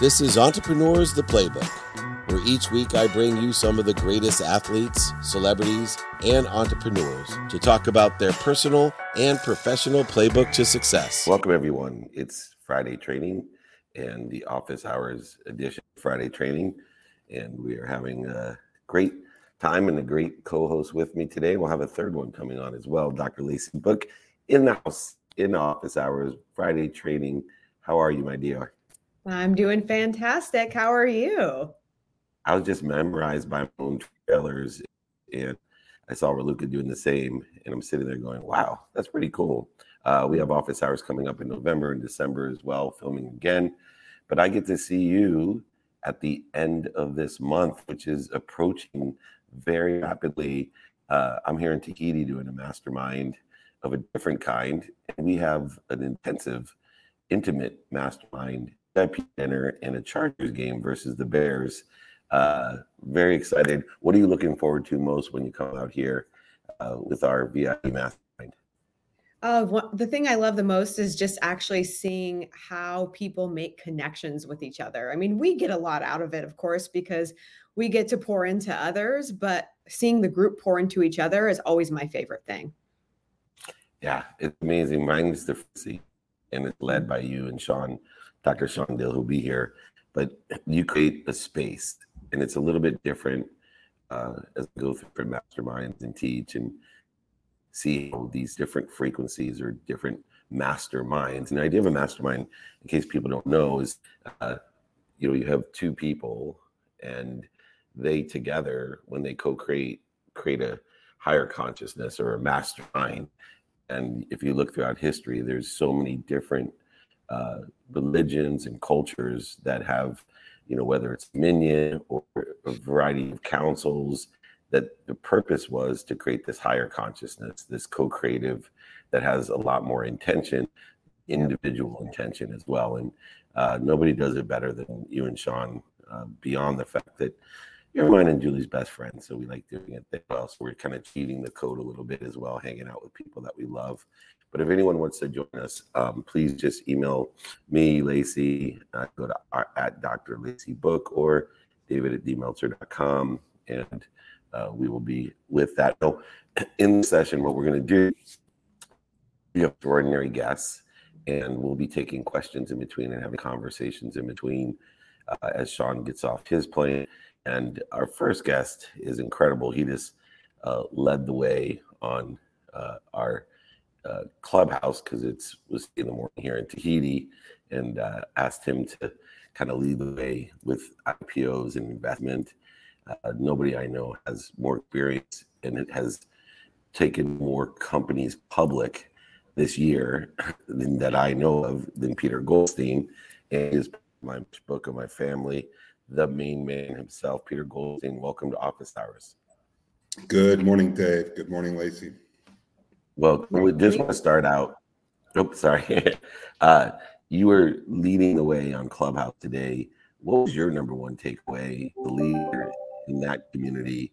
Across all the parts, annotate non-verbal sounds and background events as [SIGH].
This is Entrepreneurs the Playbook, where each week I bring you some of the greatest athletes, celebrities, and entrepreneurs to talk about their personal and professional playbook to success. Welcome, everyone. It's Friday training and the office hours edition Friday training. And we are having a great time and a great co host with me today. We'll have a third one coming on as well, Dr. Lacey Book in the house, in office hours, Friday training. How are you, my dear? I'm doing fantastic. How are you? I was just memorized by my own trailers, and I saw Raluca doing the same, and I'm sitting there going, "Wow, that's pretty cool." Uh, we have office hours coming up in November and December as well, filming again. But I get to see you at the end of this month, which is approaching very rapidly. Uh, I'm here in Tahiti doing a mastermind of a different kind, and we have an intensive, intimate mastermind VIP dinner and a Chargers game versus the Bears. Uh, very excited. What are you looking forward to most when you come out here uh, with our VIP mastermind? Uh, what, the thing I love the most is just actually seeing how people make connections with each other. I mean, we get a lot out of it, of course, because we get to pour into others, but seeing the group pour into each other is always my favorite thing. Yeah, it's amazing. Mine's the see, and it's led by you and Shawn Dr. Dill, who'll be here. But you create a space, and it's a little bit different uh, as I go through different masterminds and teach and see how these different frequencies or different masterminds. And the idea of a mastermind, in case people don't know, is uh, you know you have two people, and they together, when they co-create, create a higher consciousness or a mastermind. And if you look throughout history, there's so many different uh, religions and cultures that have, you know, whether it's minyan or a variety of councils, that the purpose was to create this higher consciousness, this co-creative that has a lot more intention, individual intention as well. And uh, nobody does it better than you and Shawn, uh, beyond the fact that you're mine and Julie's best friend, so we like doing it that well. So we're kind of cheating the code a little bit as well, hanging out with people that we love. But if anyone wants to join us, um, please just email me, Lacey. Go to our, at Dr. Lacey Book or David at dmeltzer.com, and uh, we will be with that. So, [CLEARS THROAT] in the session, what we're going to do, we have extraordinary guests, and we'll be taking questions in between and having conversations in between uh, as Shawn gets off his plane. And our first guest is incredible. He just uh, led the way on uh, our uh, clubhouse because it's was in the morning here in Tahiti, and uh, asked him to kind of lead the way with IPOs and investment. Uh, nobody I know has more experience, and it has taken more companies public this year [CLEARS THROAT] than that I know of than Peter Goldstein, and his my book of my family, the main man himself, Peter Goldstein. Welcome to Office Hours. Good morning, Dave. Good morning, Lacey. Well, we just want to start out. Oh, sorry. [LAUGHS] uh, you were leading the way on Clubhouse today. What was your number one takeaway, the leader in that community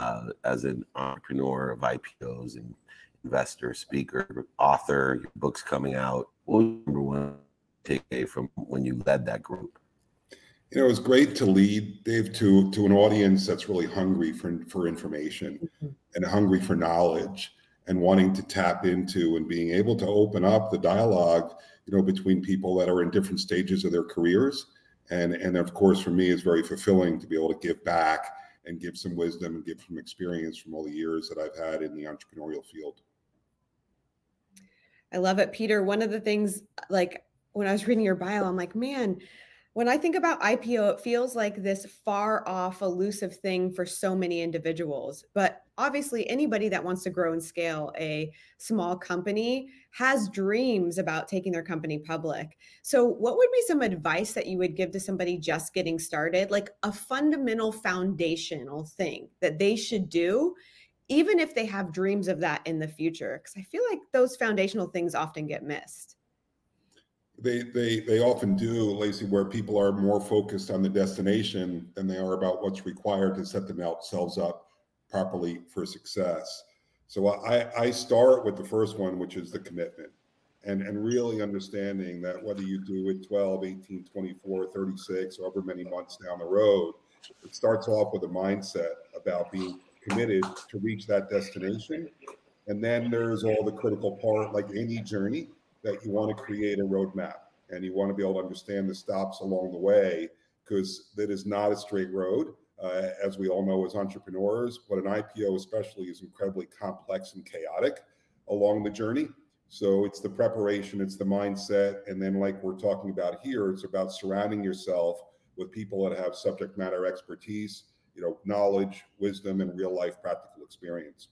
uh, as an entrepreneur of IPOs and investor, speaker, author, your book's coming out? What was number one takeaway from when you led that group? You know, it was great to lead, Dave, to to an audience that's really hungry for for information mm-hmm. and hungry for knowledge and wanting to tap into and being able to open up the dialogue you know between people that are in different stages of their careers and and of course for me it's very fulfilling to be able to give back and give some wisdom and give some experience from all the years that I've had in the entrepreneurial field. I love it, Peter. One of the things, like when I was reading your bio, I'm like, man, when I think about IPO, it feels like this far off, elusive thing for so many individuals. But obviously, anybody that wants to grow and scale a small company has dreams about taking their company public. So, what would be some advice that you would give to somebody just getting started, like a fundamental foundational thing that they should do? Even if they have dreams of that in the future, because I feel like those foundational things often get missed. They they they often do, Lacey, where people are more focused on the destination than they are about what's required to set themselves up properly for success. So I I start with the first one, which is the commitment. and, and really understanding that whether you do it 12, 18, 24, 36, however many months down the road, it starts off with a mindset about being committed to reach that destination. And then there's all the critical part, like any journey, that you want to create a roadmap and you want to be able to understand the stops along the way because that is not a straight road. Uh, as we all know as entrepreneurs, but an IPO especially is incredibly complex and chaotic along the journey. So it's the preparation, it's the mindset, and then like we're talking about here, it's about surrounding yourself with people that have subject matter expertise, you know, knowledge, wisdom, and real life practical experience.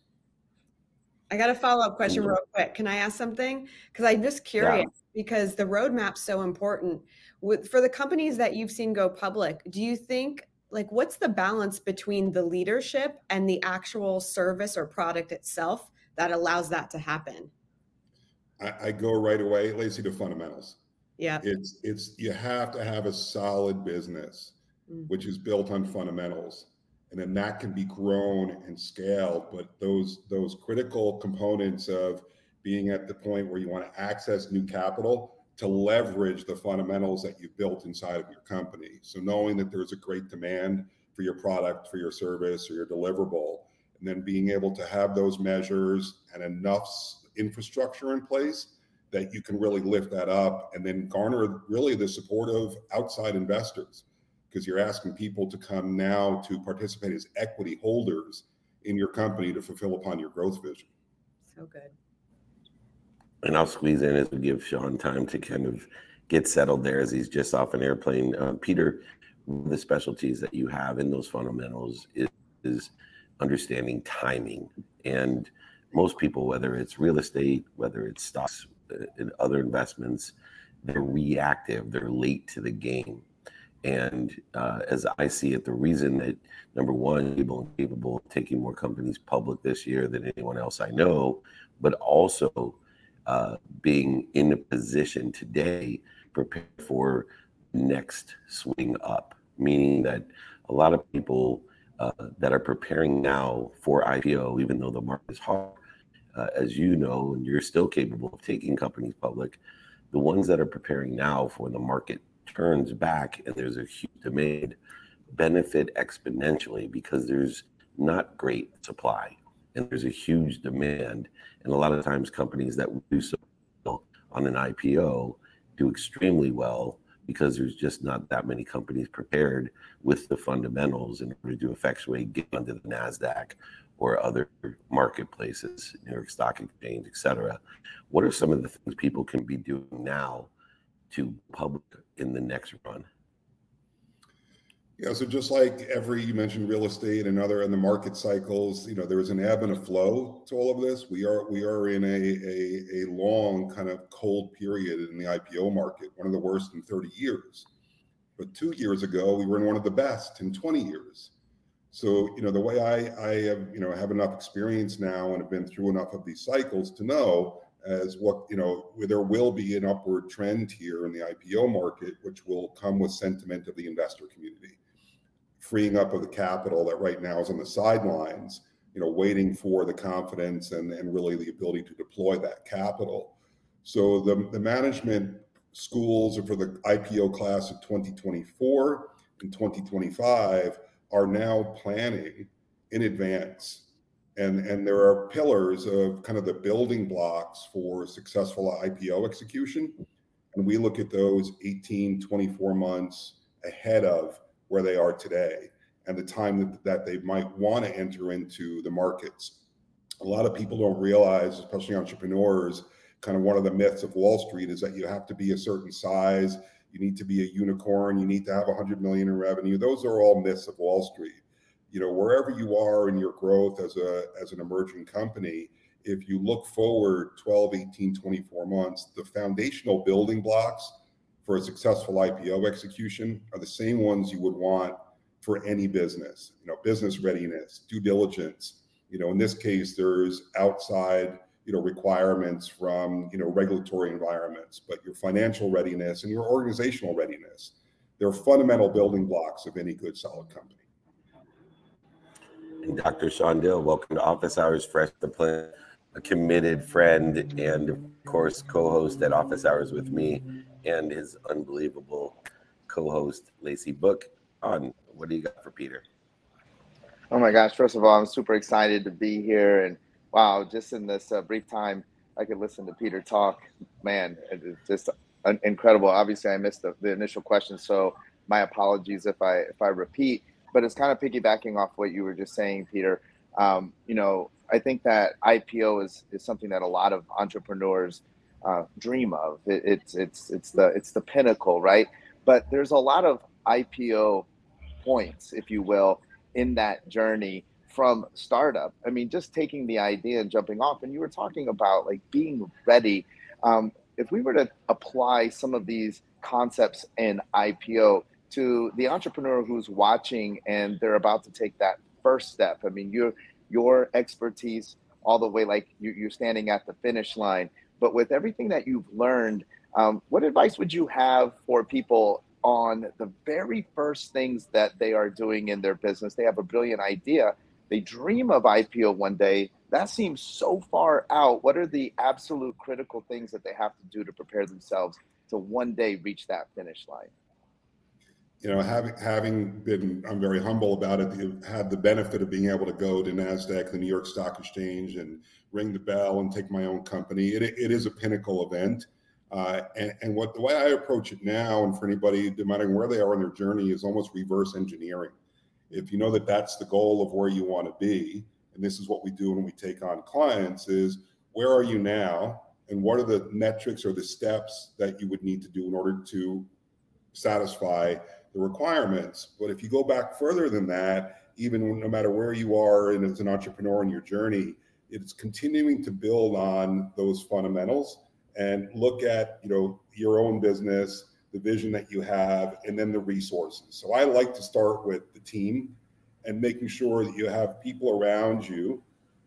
I got a follow up question real quick. Can I ask something? Because I'm just curious yeah. because the roadmap's so important. With for the companies that you've seen go public, do you think like what's the balance between the leadership and the actual service or product itself that allows that to happen? I, I go right away, Lacey, to fundamentals. Yeah. It's it's you have to have a solid business, mm. which is built on fundamentals. And then that can be grown and scaled. But those those critical components of being at the point where you want to access new capital to leverage the fundamentals that you've built inside of your company. So knowing that there's a great demand for your product, for your service, or your deliverable, and then being able to have those measures and enough infrastructure in place that you can really lift that up and then garner really the support of outside investors because you're asking people to come now to participate as equity holders in your company to fulfill upon your growth vision. So good and I'll squeeze in as we give Shawn time to kind of get settled there as he's just off an airplane. Uh, Peter, the specialties that you have in those fundamentals is, is understanding timing. And most people, whether it's real estate, whether it's stocks uh, and other investments, they're reactive, they're late to the game. And uh, as I see it, the reason that number one, able and capable of taking more companies public this year than anyone else I know, but also uh, being in a position today prepared for next swing up, meaning that a lot of people uh, that are preparing now for IPO, even though the market is hard, uh, as you know, and you're still capable of taking companies public, the ones that are preparing now for the market turns back and there's a huge demand benefit exponentially because there's not great supply and there's a huge demand. And a lot of times, companies that do so on an IPO do extremely well because there's just not that many companies prepared with the fundamentals in order to effectuate get onto the Nasdaq or other marketplaces, New York Stock Exchange, et cetera. What are some of the things people can be doing now to public in the next run? Yeah, so just like every you mentioned real estate and other in the market cycles, you know, there is an ebb and a flow to all of this. We are we are in a, a a long kind of cold period in the IPO market, one of the worst in 30 years. But two years ago, we were in one of the best in 20 years. So, you know, the way I I have, you know, have enough experience now and have been through enough of these cycles to know as what, you know, there will be an upward trend here in the IPO market, which will come with sentiment of the investor community freeing up of the capital that right now is on the sidelines, you know, waiting for the confidence and, and really the ability to deploy that capital. So the, the management schools for the IPO class of 2024 and 2025 are now planning in advance. And, and there are pillars of kind of the building blocks for successful IPO execution. And we look at those 18, 24 months ahead of where they are today and the time that, that they might want to enter into the markets. A lot of people don't realize, especially entrepreneurs, kind of one of the myths of Wall Street is that you have to be a certain size, you need to be a unicorn, you need to have 100 million in revenue. Those are all myths of Wall Street. You know, wherever you are in your growth as a as an emerging company, if you look forward 12, 18, 24 months, the foundational building blocks for a successful IPO execution are the same ones you would want for any business. You know, business readiness, due diligence. You know, in this case, there's outside you know requirements from you know regulatory environments, but your financial readiness and your organizational readiness. They're fundamental building blocks of any good solid company. Dr. Shawn Dill, welcome to Office Hours Fresh the Plan. a committed friend and of course co-host at Office Hours with me, and his unbelievable co-host Lacey Book. On what do you got for Peter? Oh my gosh! First of all, I'm super excited to be here, and wow, just in this uh, brief time, I could listen to Peter talk. Man, it's just incredible. Obviously, I missed the, the initial question, so my apologies if I if I repeat. But it's kind of piggybacking off what you were just saying, Peter. Um, you know, I think that IPO is is something that a lot of entrepreneurs uh, dream of. It, it's it's it's the it's the pinnacle, right? But there's a lot of IPO points, if you will, in that journey from startup. I mean, just taking the idea and jumping off. And you were talking about like being ready. Um, if we were to apply some of these concepts in IPO to the entrepreneur who's watching and they're about to take that first step, I mean, your your expertise all the way like you're standing at the finish line. But with everything that you've learned, um, what advice would you have for people on the very first things that they are doing in their business? They have a brilliant idea, they dream of IPO one day. That seems so far out. What are the absolute critical things that they have to do to prepare themselves to one day reach that finish line? You know, having having been, I'm very humble about it. Had the benefit of being able to go to Nasdaq, the New York Stock Exchange, and ring the bell and take my own company. It, it is a pinnacle event. Uh, and, and, what the way I approach it now, and for anybody, no matter where they are in their journey, is almost reverse engineering if you know that that's the goal of where you want to be and this is what we do when we take on clients is where are you now and what are the metrics or the steps that you would need to do in order to satisfy the requirements but if you go back further than that even no matter where you are and as an entrepreneur in your journey it's continuing to build on those fundamentals and look at you know your own business the vision that you have, and then the resources. So I like to start with the team and making sure that you have people around you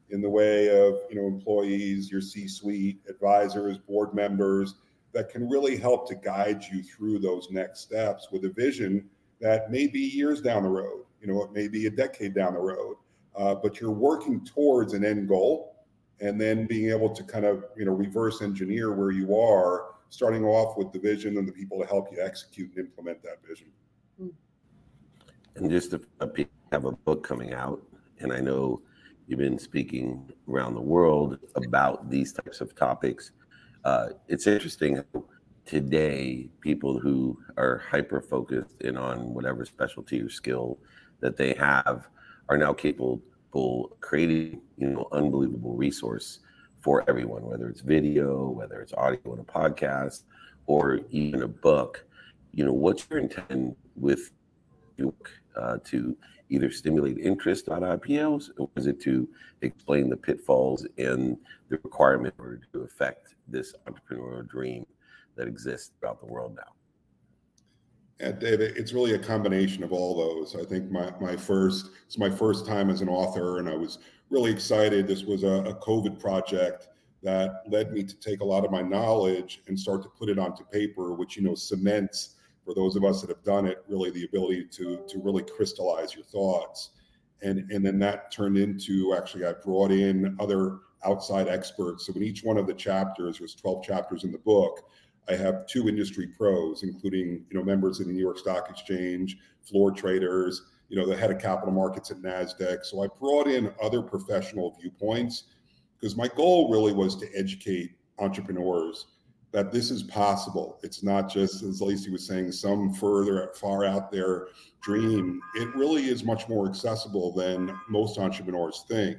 in the way of you know employees, your C-suite, advisors, board members that can really help to guide you through those next steps with a vision that may be years down the road. You know, it may be a decade down the road, uh, but you're working towards an end goal, and then being able to kind of you know reverse engineer where you are starting off with the vision and the people to help you execute and implement that vision. And just to have a book coming out, and I know you've been speaking around the world about these types of topics. Uh, it's interesting today people who are hyper focused in on whatever specialty or skill that they have are now capable of creating you know unbelievable resource for everyone, whether it's video, whether it's audio in a podcast, or even a book. You know, what's your intent with uh, to either stimulate interest on IPOs, or is it to explain the pitfalls and the requirement for to affect this entrepreneurial dream that exists throughout the world now? Yeah, David, it's really a combination of all those. I think my, my first, it's my first time as an author, and I was really excited. This was a, a COVID project that led me to take a lot of my knowledge and start to put it onto paper, which you know cements for those of us that have done it really the ability to to really crystallize your thoughts. And and then that turned into actually I brought in other outside experts. So in each one of the chapters, there's 12 chapters in the book. I have two industry pros, including you know members of the New York Stock Exchange, floor traders, you know, the head of capital markets at NASDAQ. So I brought in other professional viewpoints because my goal really was to educate entrepreneurs that this is possible. It's not just, as Lacey was saying, some further, far out there dream. It really is much more accessible than most entrepreneurs think.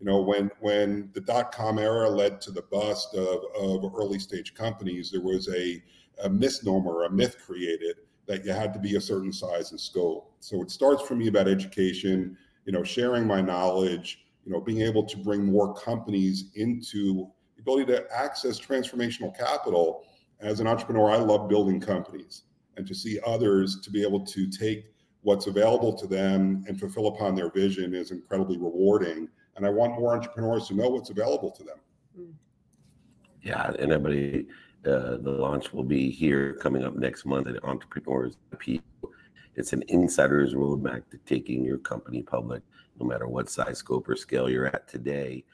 You know, when when the dot com era led to the bust of, of early stage companies, there was a, a misnomer, a myth created that you had to be a certain size and scope. So it starts for me about education, you know, sharing my knowledge, you know, being able to bring more companies into ability to access transformational capital. As an entrepreneur, I love building companies and to see others to be able to take what's available to them and fulfill upon their vision is incredibly rewarding. And I want more entrepreneurs to know what's available to them. Yeah, and everybody uh, the launch will be here coming up next month at Entrepreneurs. It's an insider's roadmap to taking your company public, no matter what size, scope, or scale you're at today,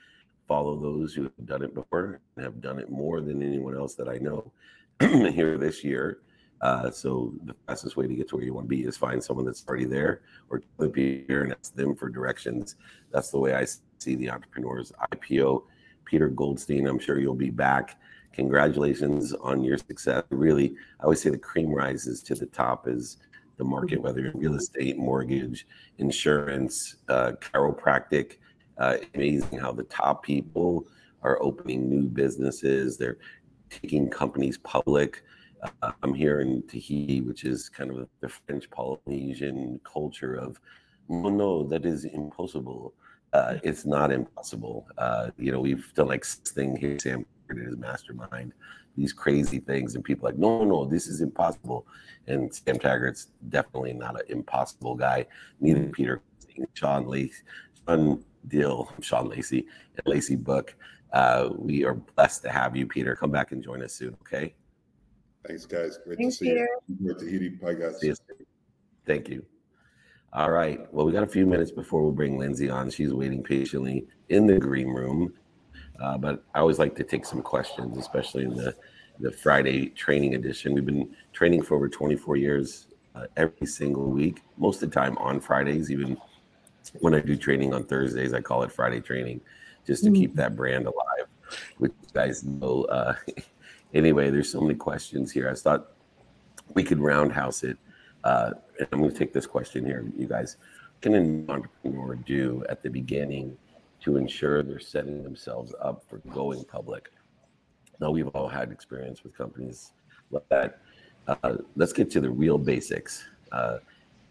follow those who have done it before and have done it more than anyone else that I know [CLEARS THROAT] here this year. Uh, so the fastest way to get to where you want to be is find someone that's already there or be here and ask them for directions. That's the way I see the entrepreneurs IPO. Peter Goldstein, I'm sure you'll be back. Congratulations on your success. Really, I always say the cream rises to the top is the market, whether in real estate, mortgage, insurance, uh, chiropractic. Uh, amazing how the top people are opening new businesses. They're taking companies public. Uh, I'm here in Tahiti, which is kind of the French Polynesian culture of, no, no, that is impossible. Uh, it's not impossible. Uh, you know, we've done like thing here, Sam his mastermind, these crazy things, and people like, no, no, this is impossible. And Sam Taggart's definitely not an impossible guy. Neither Peter, Shawn Lacey, Shawn Dill, Shawn Lacey, and Lacey Book. Uh, we are blessed to have you, Peter. Come back and join us soon, okay? Thanks, guys. Great Thanks, to see Peter. you. Tahiti. Bye, guys. See you soon. Thank you. All right. Well, we got a few minutes before we bring Lyndsay on. She's waiting patiently in the green room. Uh, but I always like to take some questions, especially in the the Friday training edition. We've been training for over 24 years, uh, every single week, most of the time on Fridays. Even when I do training on Thursdays, I call it Friday training, just to keep that brand alive. Which you guys know. Uh, [LAUGHS] anyway, there's so many questions here. I thought we could roundhouse it. Uh, and I'm going to take this question here, you guys. What can an entrepreneur do at the beginning to ensure they're setting themselves up for going public? Now, we've all had experience with companies like that. Uh, let's get to the real basics. Uh,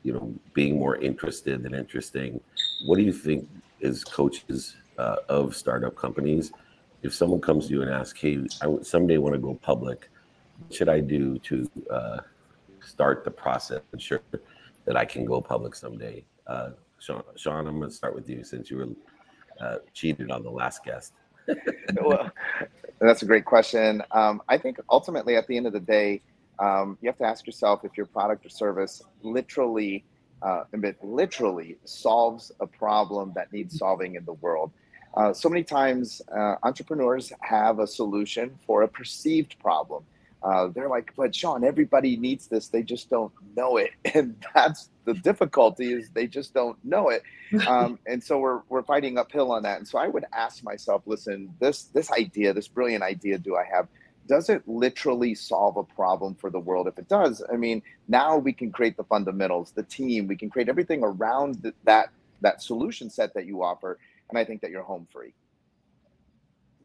you know, being more interested than interesting. What do you think is coaches uh, of startup companies? If someone comes to you and asks, "Hey, I someday want to go public, what should I do to uh, start the process, and ensure that I can go public someday?" Uh, Shawn, Shawn, I'm going to start with you since you were uh, cheated on the last guest. [LAUGHS] well, that's a great question. Um, I think ultimately, at the end of the day, um, you have to ask yourself if your product or service literally, uh, literally solves a problem that needs solving in the world. Uh, so many times, uh, entrepreneurs have a solution for a perceived problem. Uh, they're like, but Shawn, everybody needs this. They just don't know it, [LAUGHS] and that's the difficulty is they just don't know it. [LAUGHS] Um, and so we're we're fighting uphill on that. And so I would ask myself, listen, this this idea, this brilliant idea, do I have? Does it literally solve a problem for the world? If it does, I mean, now we can create the fundamentals, the team, we can create everything around th- that that solution set that you offer, and I think that you're home free.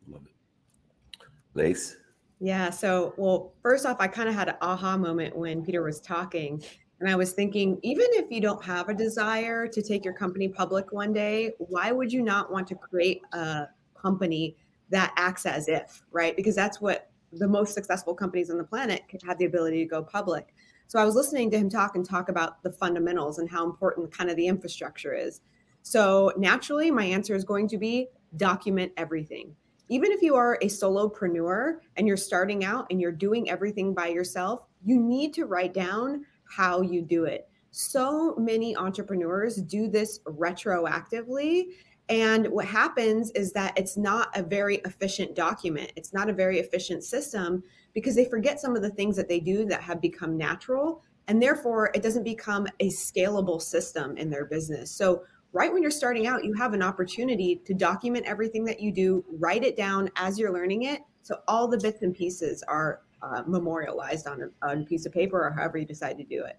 Love it. Lace. Yeah. So, well, first off, I kind of had an aha moment when Peter was talking. And I was thinking, even if you don't have a desire to take your company public one day, why would you not want to create a company that acts as if, right? Because that's what the most successful companies on the planet could have the ability to go public. So I was listening to him talk and talk about the fundamentals and how important kind of the infrastructure is. So naturally, my answer is going to be document everything even if you are a solopreneur and you're starting out and you're doing everything by yourself, you need to write down how you do it. So many entrepreneurs do this retroactively. And what happens is that it's not a very efficient document. It's not a very efficient system because they forget some of the things that they do that have become natural. And therefore, it doesn't become a scalable system in their business. So, right when you're starting out, you have an opportunity to document everything that you do, write it down as you're learning it. So all the bits and pieces are uh, memorialized on a, on a piece of paper or however you decide to do it.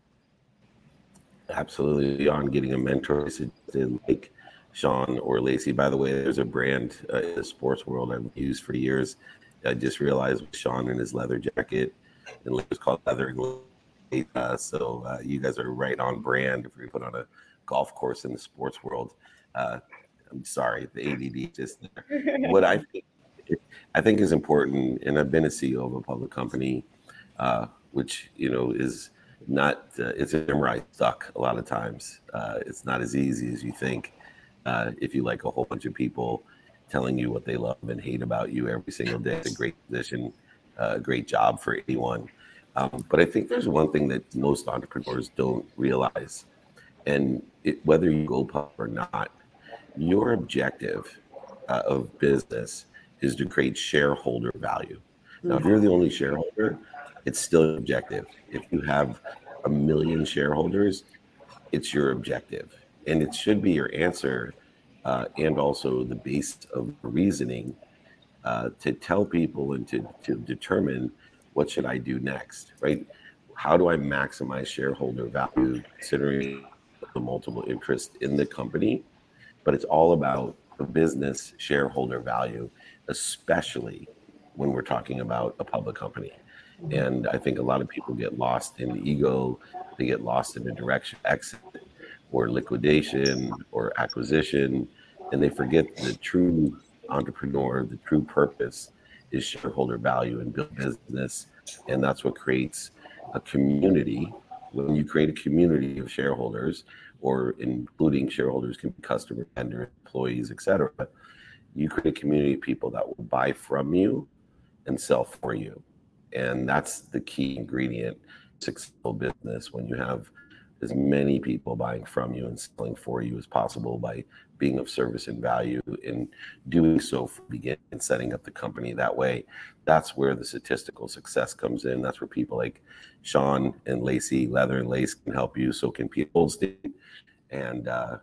Absolutely. On getting a mentor is like Shawn or Lacey. By the way, there's a brand uh, in the sports world I've used for years. I just realized Shawn in his leather jacket, and it's called Leather. Uh, so uh, you guys are right on brand if we put on a golf course in the sports world. Uh, I'm sorry, the ADD just [LAUGHS] what I think, I think is important, and I've been a CEO of a public company, uh, which you know is not uh, it's a right stuck a lot of times. Uh, it's not as easy as you think. Uh, if you like a whole bunch of people telling you what they love and hate about you every single day, it's a great position, a uh, great job for anyone. Um, but I think there's one thing that most entrepreneurs don't realize and it, whether you go public or not, your objective uh, of business is to create shareholder value. Now, if you're the only shareholder, it's still objective. If you have a million shareholders, it's your objective, and it should be your answer, uh, and also the base of reasoning uh, to tell people and to to determine what should I do next, right? How do I maximize shareholder value considering the multiple interest in the company? But it's all about the business shareholder value, especially when we're talking about a public company. And I think a lot of people get lost in the ego, they get lost in the direction exit or liquidation or acquisition, and they forget the true entrepreneur, the true purpose is shareholder value and build business. And that's what creates a community. When you create a community of shareholders, or including shareholders can be customer, vendor, employees, etc., you create a community of people that will buy from you and sell for you. And that's the key ingredient successful business when you have as many people buying from you and selling for you as possible by being of service and value in doing so from beginning and setting up the company that way. That's where the statistical success comes in. That's where people like Shawn and Lacey, Leather and Lace can help you. So can Goldstein. And uh,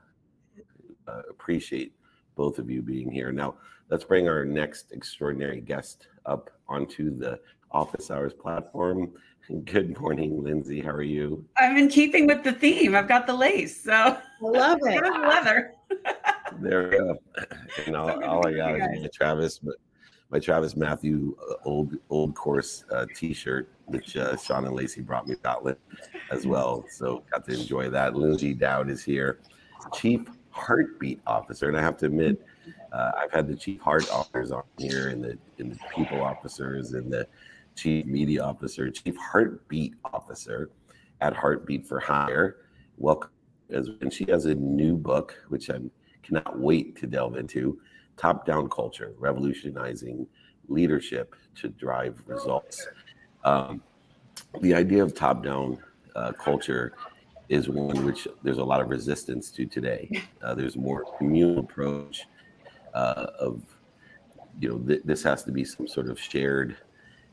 uh, appreciate both of you being here. Now, let's bring our next extraordinary guest up onto the office hours platform. Good morning, Lyndsay. How are you? I'm in keeping with the theme. I've got the lace, so I love it. Good leather. there we go. And all, So all I got is my Travis, my TravisMathew uh, old old course uh, T-shirt, which uh, Shawn and Lacey brought me Gauntlet as well. So got to enjoy that. Lyndsay Dowd is here, Chief Heartbeat Officer, and I have to admit, uh, I've had the Chief Heart Officers on here, and the and the People Officers, and the Chief Media Officer, Chief Heartbeat Officer at Heartbeat for Hire. Welcome, and she has a new book, which I cannot wait to delve into. Top down culture, revolutionizing leadership to drive results. Um, the idea of top down uh, culture is one which there's a lot of resistance to today. [LAUGHS] Uh, there's more communal approach uh, of, you know, th- this has to be some sort of shared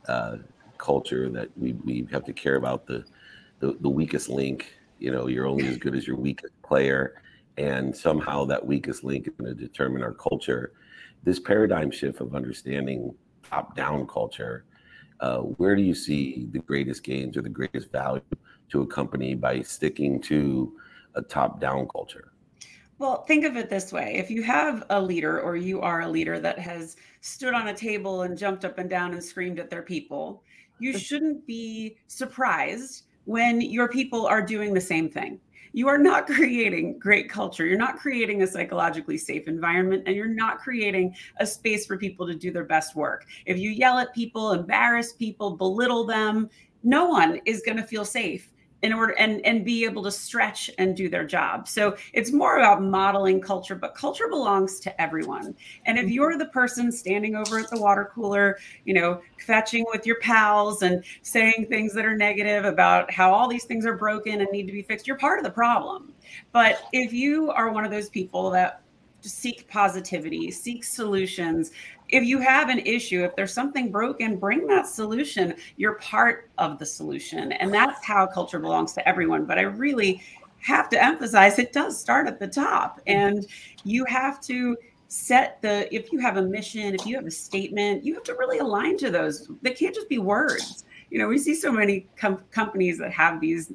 uh, culture that we, we have to care about the, the the weakest link. You know, you're only as good as your weakest player, and somehow that weakest link is going to determine our culture. This paradigm shift of understanding top-down culture. Uh, where do you see the greatest gains or the greatest value to a company by sticking to a top-down culture? Well, think of it this way. If you have a leader or you are a leader that has stood on a table and jumped up and down and screamed at their people, you shouldn't be surprised when your people are doing the same thing. You are not [LAUGHS] creating great culture. You're not creating a psychologically safe environment, and you're not creating a space for people to do their best work. If you yell at people, embarrass people, belittle them, no one is going to feel safe in order and and be able to stretch and do their job. So it's more about modeling culture, but culture belongs to everyone. And if mm-hmm. you're the person standing over at the water cooler, you know, fetching with your pals and saying things that are negative about how all these things are broken and need to be fixed, you're part of the problem. But if you are one of those people that seek positivity, seek solutions. If you have an issue, if there's something broken, bring that solution. You're part of the solution. And that's how culture belongs to everyone. But I really have to emphasize it does start at the top. And you have to set the, if you have a mission, if you have a statement, you have to really align to those. They can't just be words. You know, we see so many com- companies that have these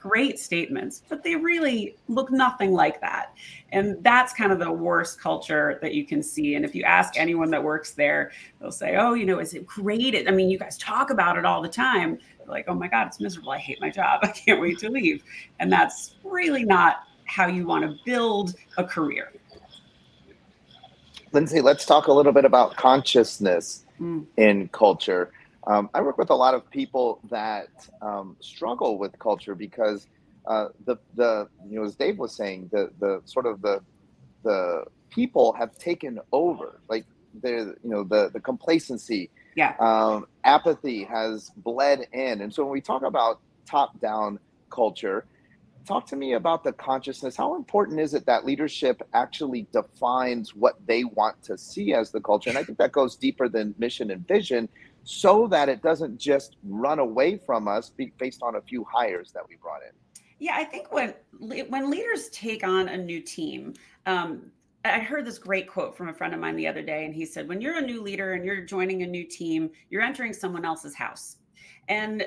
great statements, but they really look nothing like that. And that's kind of the worst culture that you can see. And if you ask anyone that works there, they'll say, Oh, you know, is it great? I mean, you guys talk about it all the time. They're like, oh my God, it's miserable. I hate my job. [LAUGHS] I can't wait to leave. And that's really not how you want to build a career. Lyndsay, let's talk a little bit about consciousness Mm. in culture. Um, I work with a lot of people that um, struggle with culture because uh, the the you know as Dave was saying the the sort of the the people have taken over like the you know the the complacency Yeah. um, apathy has bled in and so when we talk about top down culture talk to me about the consciousness. How important is it that leadership actually defines what they want to see as the culture? And I think that goes deeper than mission and vision so that it doesn't just run away from us based on a few hires that we brought in. Yeah, I think when when leaders take on a new team, um, I heard this great quote from a friend of mine the other day, and he said, "When you're a new leader and you're joining a new team, you're entering someone else's house." And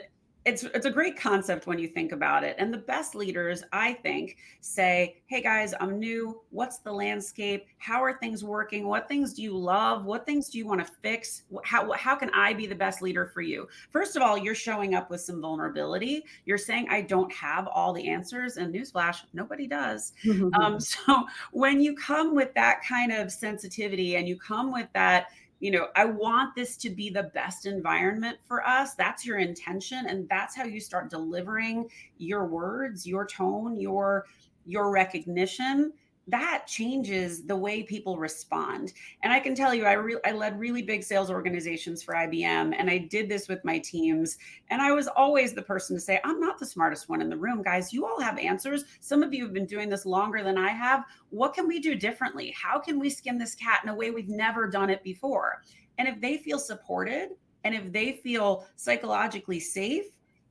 it's it's a great concept when you think about it. And the best leaders i think say hey guys i'm new. What's the landscape? How are things working? What things do you love? What things do you want to fix how how can i be the best leader for you? First of all you're showing up with some vulnerability. You're saying i don't have all the answers and newsflash nobody does. [LAUGHS] Um, [LAUGHS] so when you come with that kind of sensitivity and you come with that you know, I want this to be the best environment for us. That's your intention and that's how you start delivering your words, your tone, your your recognition that changes the way people respond. And I can tell you, I re- I led really big sales organizations for IBM, and I did this with my teams. And I was always the person to say, "I'm not the smartest one in the room, guys. You all have answers. Some of you have been doing this longer than I have. What can we do differently? How can we skin this cat in a way we've never done it before?" And if they feel supported, and if they feel psychologically safe,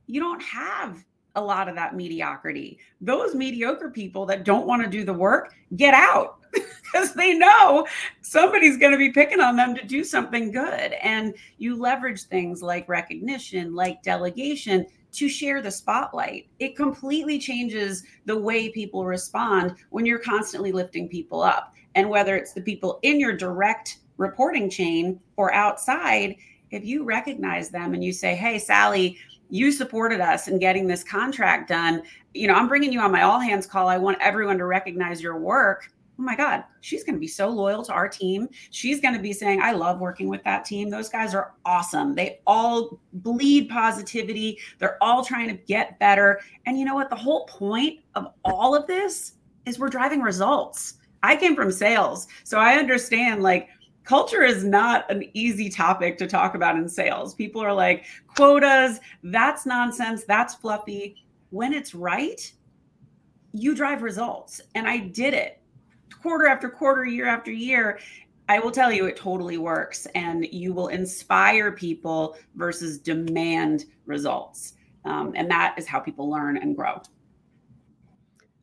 you don't have a lot of that mediocrity. Those mediocre people that don't want to do the work, get out [LAUGHS] because they know somebody's going to be picking on them to do something good. And you leverage things like recognition, like delegation to share the spotlight. It completely changes the way people respond when you're constantly lifting people up. And whether it's the people in your direct reporting chain or outside, if you recognize them and you say, Hey, Sally, you supported us in getting this contract done. You know, I'm bringing you on my all hands call. I want everyone to recognize your work. Oh my God, she's going to be so loyal to our team. She's going to be saying, I love working with that team. Those guys are awesome. They all bleed positivity. They're all trying to get better. And you know what? The whole point of all of this is we're driving results. I came from sales. So I understand like culture is not an easy topic to talk about in sales. People are like, quotas, that's nonsense, that's fluffy. When it's right, you drive results. And I did it quarter after quarter, year after year. I will tell you, it totally works. And you will inspire people versus demand results. Um, and that is how people learn and grow.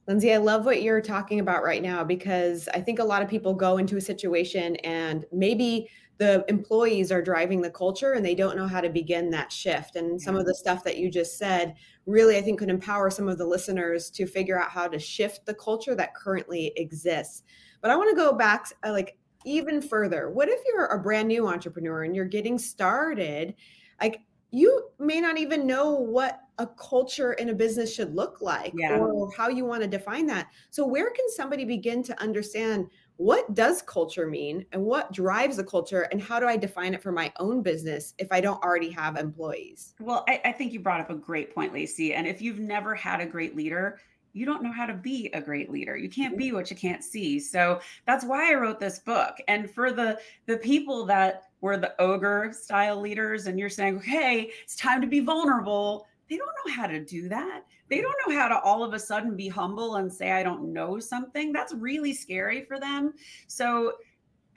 Lyndsay, I love what you're talking about right now because I think a lot of people go into a situation and maybe the employees are driving the culture and they don't know how to begin that shift. And some of the stuff that you just said really, I think, could empower some of the listeners to figure out how to shift the culture that currently exists. But I want to go back uh, like even further. What if you're a brand new entrepreneur and you're getting started? Like, you may not even know what a culture in a business should look like yeah. or how you want to define that. So where can somebody begin to understand what does culture mean and what drives a culture and how do I define it for my own business if I don't already have employees? Well, I, I think you brought up a great point, Lacey. And if you've never had a great leader, you don't know how to be a great leader you can't be what you can't see so that's why i wrote this book and for the the people that were the ogre style leaders and you're saying okay it's time to be vulnerable they don't know how to do that. They don't know how to all of a sudden be humble and say, I don't know something. That's really scary for them. So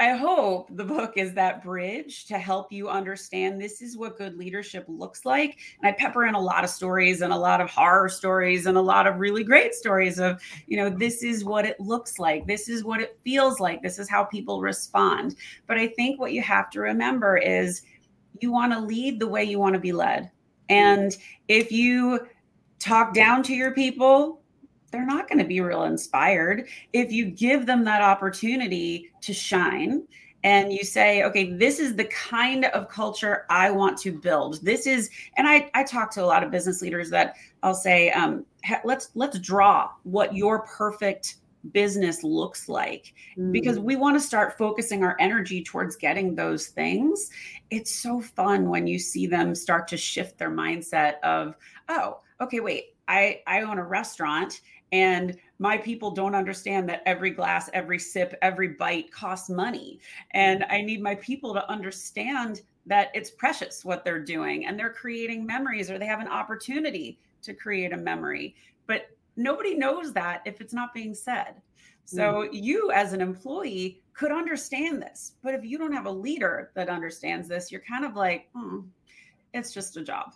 I hope the book is that bridge to help you understand this is what good leadership looks like. And I pepper in a lot of stories and a lot of horror stories and a lot of really great stories of, you know, this is what it looks like. This is what it feels like. This is how people respond. But I think what you have to remember is you want to lead the way you want to be led. And if you talk down to your people, they're not going to be real inspired. If you give them that opportunity to shine and you say, okay, this is the kind of culture I want to build. This is, and I, I talk to a lot of business leaders that I'll say, um, let's let's draw what your perfect business looks like mm. because we want to start focusing our energy towards getting those things it's so fun when you see them start to shift their mindset of oh okay wait i i own a restaurant and my people don't understand that every glass every sip every bite costs money and i need my people to understand that it's precious what they're doing and they're creating memories or they have an opportunity to create a memory but nobody knows that if it's not being said. So mm. you as an employee could understand this, but if you don't have a leader that understands this, you're kind of like, hmm, it's just a job.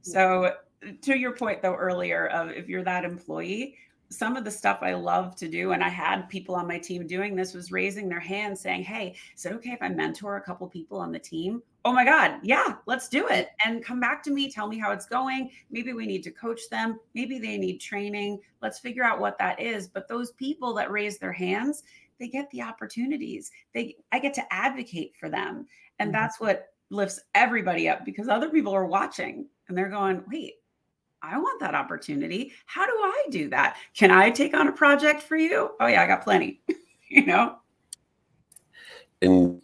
So to your point though earlier of if you're that employee, some of the stuff I love to do, and I had people on my team doing this, was raising their hand saying, Hey, is it okay if I mentor a couple people on the team? Oh my God, yeah, let's do it. And come back to me, tell me how it's going. Maybe we need to coach them. Maybe they need training. Let's figure out what that is. But those people that raise their hands, they get the opportunities. They I get to advocate for them. And mm-hmm. that's what lifts everybody up because other people are watching and they're going, wait, I want that opportunity. How do I do that? Can I take on a project for you? Oh yeah, I got plenty. [LAUGHS] you know. And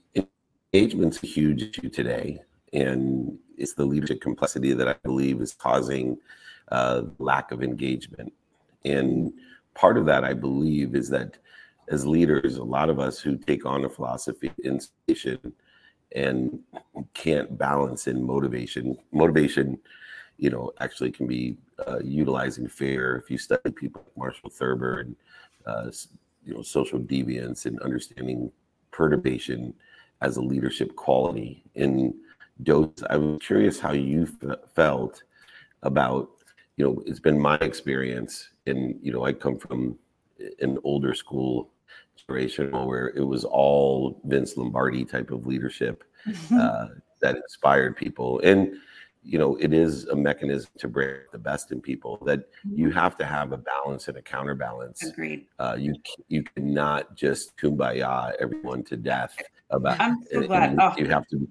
engagement's a huge issue today, and it's the leadership complexity that I believe is causing uh, lack of engagement. And part of that, I believe, is that as leaders, a lot of us who take on a philosophy inspiration and can't balance in motivation. Motivation you know, actually can be uh, utilizing fear. If you study people like Marshall Thurber and, uh, you know, social deviance and understanding perturbation as a leadership quality in dose, I was curious how you f- felt about, you know, it's been my experience, and you know, I come from an older school generation where it was all Vince Lombardi type of leadership mm-hmm. uh, that inspired people, and you know it is a mechanism to bring the best in people that you mm-hmm. have to have a balance and a counterbalance agreed uh, you you cannot just kumbaya everyone to death about I'm so glad. Oh. you have to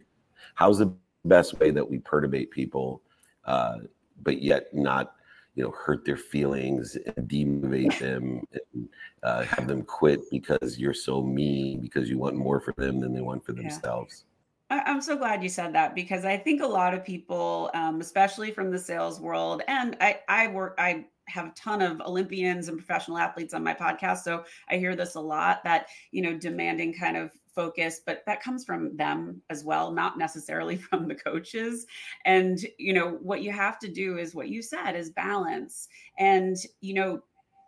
how's the best way that we perturbate people uh, but yet not you know hurt their feelings and demotivate [LAUGHS] them and uh, have them quit because you're so mean because you want more for them than they want for themselves I'm so glad you said that because I think a lot of people, um, especially from the sales world, and I, I work, I have a ton of Olympians and professional athletes on my podcast, so I hear this a lot that you know demanding kind of focus, but that comes from them as well, not necessarily [LAUGHS] from the coaches. And you know what you have to do is what you said is balance, and you know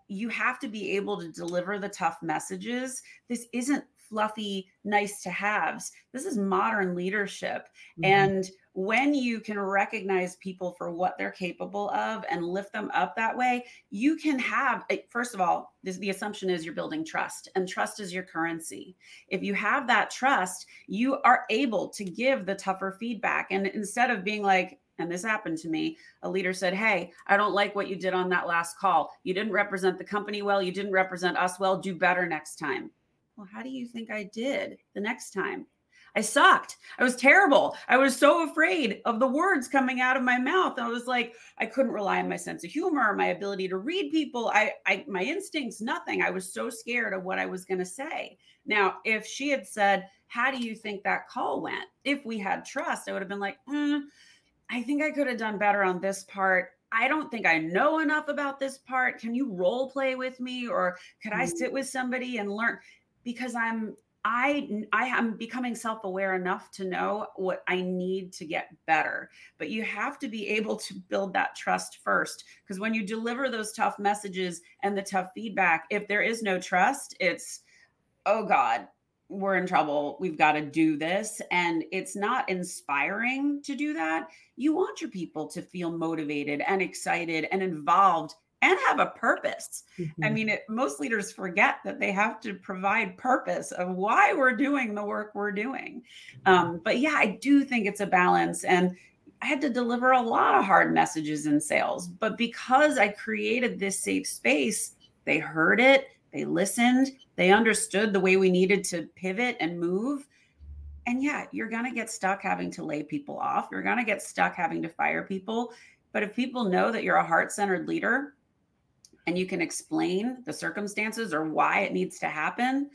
you have to be able to deliver the tough messages. This isn't fluffy, nice to haves. This is modern leadership. Mm-hmm. And when you can recognize people for what they're capable of and lift them up that way, you can have, eh, first of all, this, the assumption is you're building trust, and trust is your currency. If you have that trust, you are able to give the tougher feedback. And instead of being like, and this happened to me. A leader said, Hey, I don't like what you did on that last call. You didn't represent the company well. You didn't represent us well. Do better next time. Well, how do you think I did the next time? I sucked. I was terrible. I was so afraid of the words coming out of my mouth. I was like, I couldn't rely on my sense of humor, my ability to read people. I, I my instincts, nothing. I was so scared of what I was going to say. Now, if she had said, "How do you think that call went?" If we had trust, I would have been like, mm, "I think I could have done better on this part. I don't think I know enough about this part. Can you role play with me, or could I mm-hmm. sit with somebody and learn?" Because I'm I I am becoming self-aware enough to know what I need to get better. But you have to be able to build that trust first because when you deliver those tough messages and the tough feedback, if there is no trust, it's oh god, we're in trouble. We've got to do this and it's not inspiring to do that. You want your people to feel motivated and excited and involved and have a purpose. Mm-hmm. I mean, it, most leaders forget that they have to provide purpose of why we're doing the work we're doing. Um, but yeah, I do think it's a balance. And I had to deliver a lot of hard messages in sales. But because I created this safe space, they heard it, they listened, they understood the way we needed to pivot and move. And yeah, you're going to get stuck having to lay people off. You're going to get stuck having to fire people. But if people know that you're a heart centered leader, and you can explain the circumstances or why it needs to happen,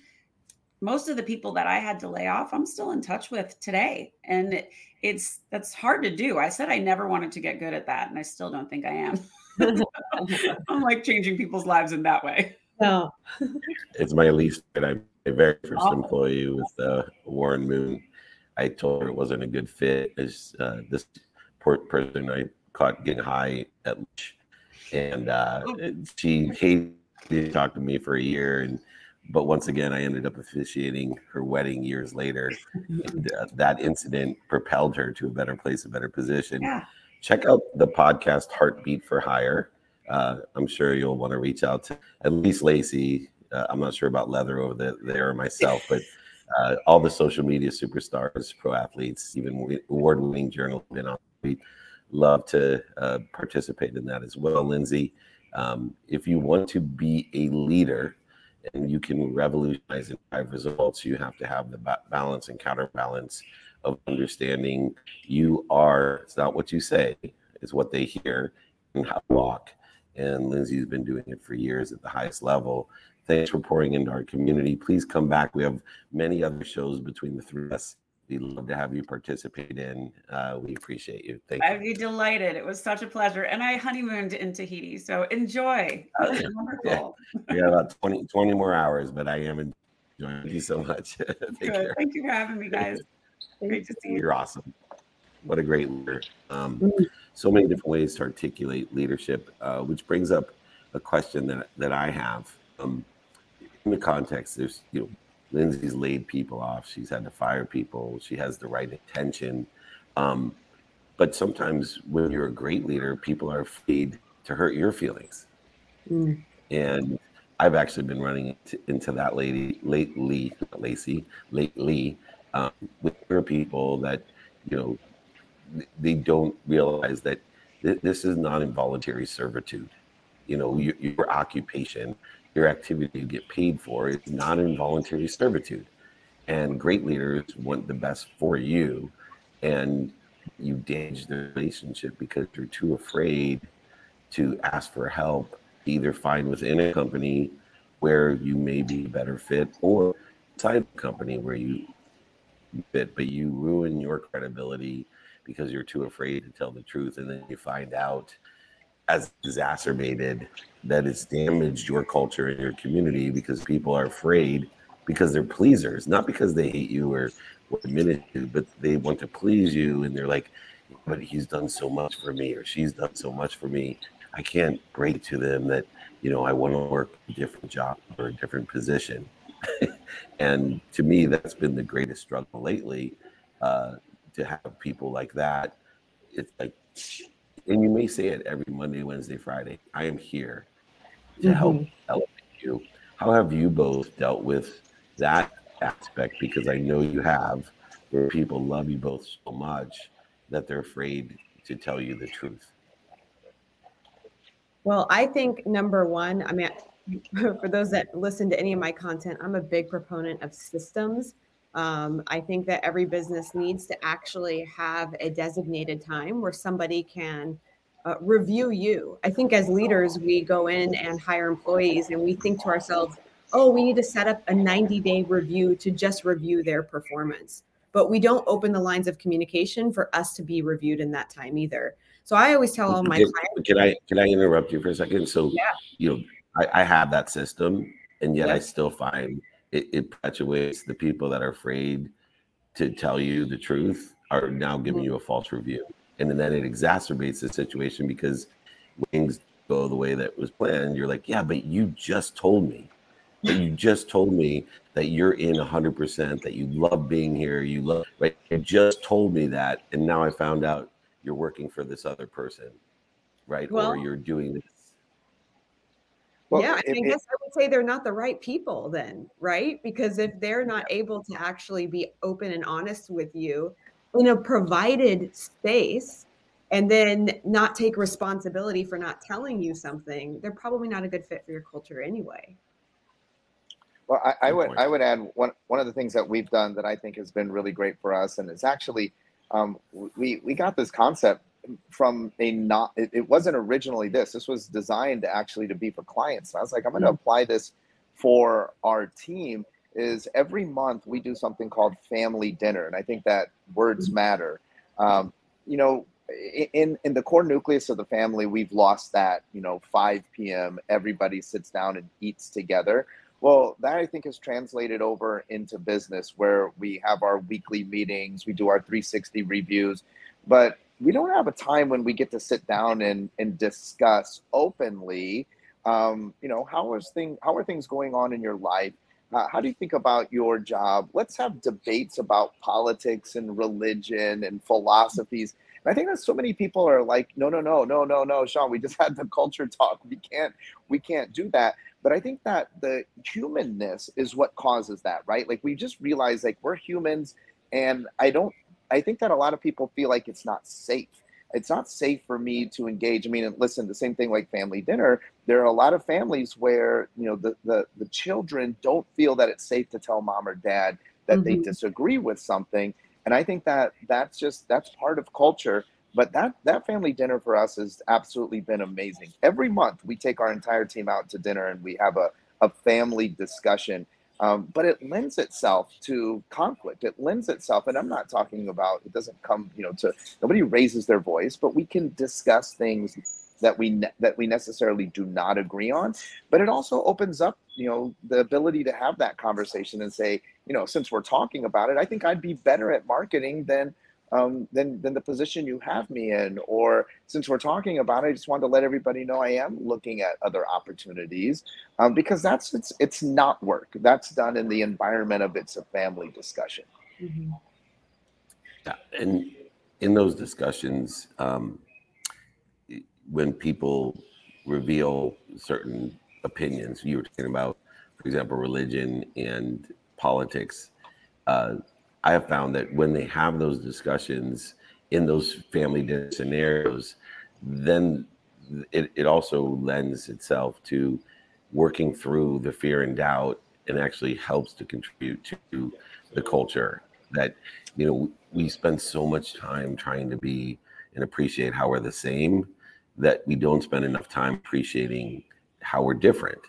most of the people that I had to lay off, I'm still in touch with today. And it, it's that's hard to do. I said I never wanted to get good at that, and I still don't think I am. [LAUGHS] [LAUGHS] I'm like changing people's lives in that way. No. [LAUGHS] it's my least, and I'm my very first oh. employee with uh, Warren Moon. I told her it wasn't a good fit. As uh, this person I caught getting high at lunch and uh, she hated to talk to me for a year. And but once again, I ended up officiating her wedding years later. And, uh, that incident propelled her to a better place, a better position. Yeah. Check out the podcast Heartbeat for Hire. Uh, I'm sure you'll want to reach out to at least Lacey. Uh, I'm not sure about Leather over the, there or myself, but uh, all the social media superstars, pro athletes, even award winning journalists been on. Love to uh, participate in that as well. Lyndsay, um, if you want to be a leader and you can revolutionize and drive results, you have to have the ba- balance and counterbalance of understanding you are, it's not what you say, it's what they hear and how to walk. And Lyndsay's been doing it for years at the highest level. Thanks for pouring into our community. Please come back. We have many other shows between the three of us. We'd love to have you participate in. Uh, we appreciate you. Thank you. I'd be delighted. It was such a pleasure. And I honeymooned in Tahiti. So enjoy. Oh, It [LAUGHS] yeah. wonderful. We got about 20, 20 more hours, but I am enjoying. Thank you so much. [LAUGHS] Take Good. Thank you for having me, guys. Great to see you. You're awesome. What a great leader. Um, Mm. so many different ways to articulate leadership, uh, which brings up a question that, that I have. Um, in the context, there's, you know, Lyndsay's laid people off. She's had to fire people. She has the right intention. Um, but sometimes when you're a great leader, people are afraid to hurt your feelings. Mm. And I've actually been running into, that lady lately, not Lacey, lately, um, with her people that, you know, they don't realize that th- this is not involuntary servitude. You know, your, your occupation, your activity you get paid for is not involuntary servitude. And great leaders want the best for you. And you damage the relationship because you're too afraid to ask for help, either find within a company where you may be a better fit or outside the company where you fit, but you ruin your credibility because you're too afraid to tell the truth. And then you find out as exacerbated that it's damaged your culture and your community because people are afraid because they're pleasers, not because they hate you or, or it, but they want to please you. And they're like, but he's done so much for me or she's done so much for me. I can't break to them that, you know, I want to work a different job or a different position. [LAUGHS] and to me, that's been the greatest struggle lately uh, to have people like that. It's like, and you may say it every Monday, Wednesday, Friday. I am here to help mm-hmm. elevate you. How have you both dealt with that aspect? Because I know you have, where people love you both so much that they're afraid to tell you the truth. Well, I think number one, I mean, [LAUGHS] for those that listen to any of my content, I'm a big proponent of systems. Um, I think that every business needs to actually have a designated time where somebody can uh, review you. I think as leaders, we go in and hire employees and we think to ourselves, oh, we need to set up a 90 day review to just review their performance. But we don't open the lines of communication for us to be reviewed in that time either. So I always tell all my Can- clients, Can I can I interrupt you for a second? So Yeah. you know, I, I have that system, and yet I still find it, it perpetuates the people that are afraid to tell you the truth are now giving mm-hmm. you a false review, and then it exacerbates the situation because things go the way that was planned. You're like, yeah, but you just told me. But you just told me that you're in 100%, that you love being here, you love, right? You just told me that. And now I found out you're working for this other person, right? Well- or you're doing this. Well, yeah, I, it- mean, I it- guess I would say they're not the right people then, right? Because if they're not able to actually be open and honest with you in a provided space and then not take responsibility for not telling you something, they're probably not a good fit for your culture anyway. Well, I, I would. I would add one one of the things that we've done that I think has been really great for us, and it's actually um, we we got this concept from a not it, it wasn't originally this. This was designed actually to be for clients. And I was like, I'm going to apply this for our team. Is every month we do something called family dinner, and I think that words matter. Um, you know, in in the core nucleus of the family, we've lost that. You know, 5 p.m. Everybody sits down and eats together. Well, that I think has translated over into business where we have our weekly meetings, we do our 360 reviews. But we don't have a time when we get to sit down and and discuss openly um, you know how is thing how are things going on in your life? Uh, how do you think about your job? Let's have debates about politics and religion and philosophies. And i think that so many people are like no no no no no no Shawn we just had the culture talk. We can't we can't do that. But i think that the humanness is what causes that right? Like we just realize like we're humans and i don't i think that a lot of people feel like it's not safe it's not safe for me to engage. I mean, listen, the same thing like family dinner. There are a lot of families where you know the the, the children don't feel that it's safe to tell mom or dad that mm-hmm. they disagree with something, and I think that that's just that's part of culture. But that that family dinner for us has absolutely been amazing. Every month we take our entire team out to dinner and we have a a family discussion um, but it lends itself to conflict. It lends itself, and I'm not talking about it doesn't come, you know, to nobody raises their voice, but we can discuss things that we ne- that we necessarily do not agree on. But it also opens up, you know, the ability to have that conversation and say, you know, since we're talking about it, I think I'd be better at marketing than um, than than the position you have me in. Or since we're talking about it, I just wanted to let everybody know I am looking at other opportunities um, because that's it's it's not work. That's done in the environment of it's a family discussion. Mm-hmm. Yeah, and in those discussions, um, when people reveal certain opinions, you were talking about, for example, religion and politics. Uh, I have found that when they have those discussions in those family dinner scenarios, then it, it also lends itself to working through the fear and doubt and actually helps to contribute to the culture that you know we spend so much time trying to be and appreciate how we're the same that we don't spend enough time appreciating how we're different.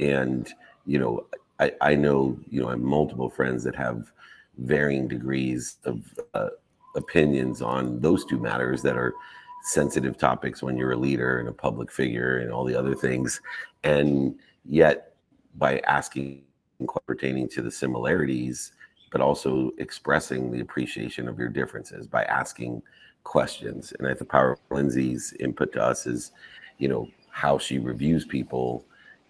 And you know i i know you know i have multiple friends that have varying degrees of uh, opinions on those two matters that are sensitive topics when you're a leader and a public figure and all the other things. And yet, by asking pertaining to the similarities, but also expressing the appreciation of your differences by asking questions. And I think power of Lyndsay's input to us is, you know, how she reviews people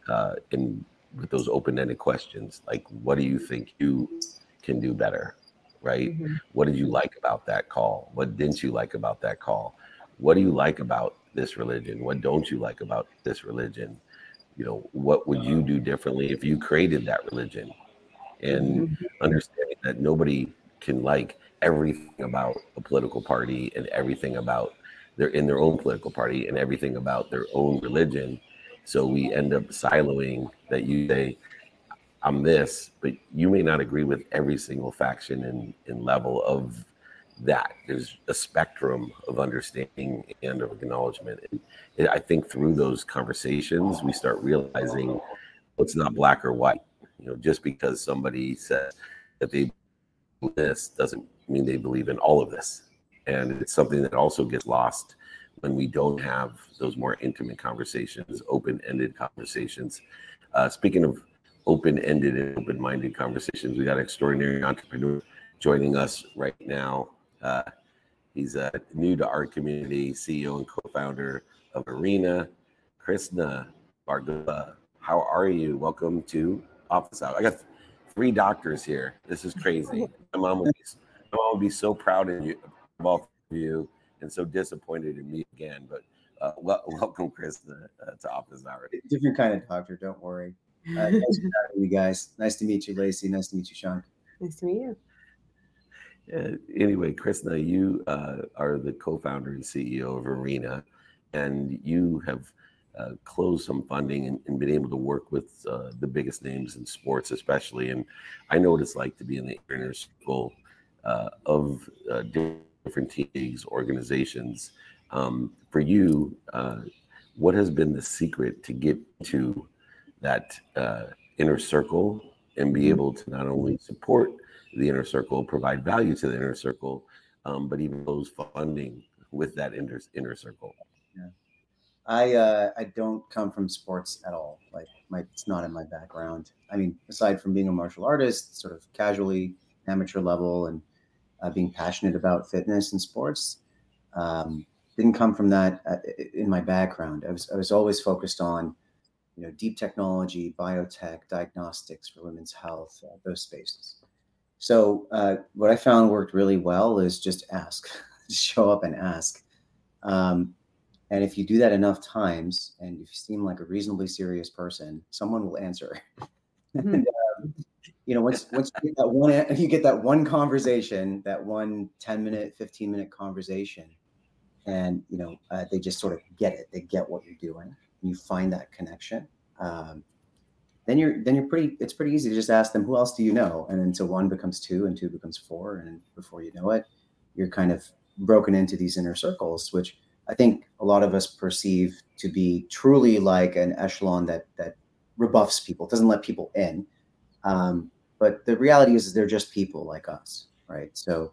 uh, in with those open-ended questions, like, what do you think you can do better, right? Mm-hmm. What did you like about that call? What didn't you like about that call? What do you like about this religion? What don't you like about this religion? You know, what would you do differently if you created that religion? And mm-hmm. understanding that nobody can like everything about a political party and everything about they're in their own political party and everything about their own religion. So we end up siloing that you say, I'm this, but you may not agree with every single faction and, and level of that. There's a spectrum of understanding and of acknowledgement. And I think through those conversations, we start realizing it's not black or white. You know, just because somebody says that they this doesn't mean they believe in all of this. And it's something that also gets lost when we don't have those more intimate conversations, open-ended conversations. Uh, speaking of open-ended and open-minded conversations. We got an extraordinary entrepreneur joining us right now. Uh, he's uh, new to our community, CEO and co-founder of Arena, Krisna Bhargava. How are you? Welcome to Office Hour. I got three doctors here. This is crazy. My mom would be, my mom would be so proud of you, of all of you, and so disappointed in me again. But uh, well, [LAUGHS] welcome, Chris, uh, to Office Hour. Different kind of doctor. Don't worry. Uh, nice to you guys. Nice to meet you, Lacey. Nice to meet you, Shawn. Nice to meet you. Yeah, anyway, Krisna, you uh, are the co-founder and CEO of Arena, and you have uh, closed some funding and, and, been able to work with uh, the biggest names in sports, especially. And I know what it's like to be in the inner circle uh, of uh, different teams, organizations. Um, for you, uh, what has been the secret to get to that uh, inner circle and be mm-hmm. able to not only support the inner circle, provide value to the inner circle, um, but even those funding with that inner inner circle. Yeah, I uh, I don't come from sports at all. Like my it's not in my background. I mean, aside from being a martial artist, sort of casually amateur level, and uh, being passionate about fitness and sports, Um, didn't come from that uh, in my background. I was I was always focused on, you know, deep technology, biotech, diagnostics for women's health, uh, those spaces. So uh, what I found worked really well is just ask, [LAUGHS] show up and ask. Um, and if you do that enough times, and if you seem like a reasonably serious person, someone will answer. [LAUGHS] Mhm. and, um, you know, once once you get that one, [LAUGHS] you get that one conversation, that one 10 minute, 15 minute conversation, and you know, uh, they just sort of get it. They get what you're doing. You find that connection. Um, then you're then you're pretty. It's pretty easy to just ask them, "Who else do you know?" And then so one becomes two, and two becomes four, and before you know it, you're kind of broken into these inner circles, which I think a lot of us perceive to be truly like an echelon that that rebuffs people, doesn't let people in. Um, but the reality is, is they're just people like us, right? So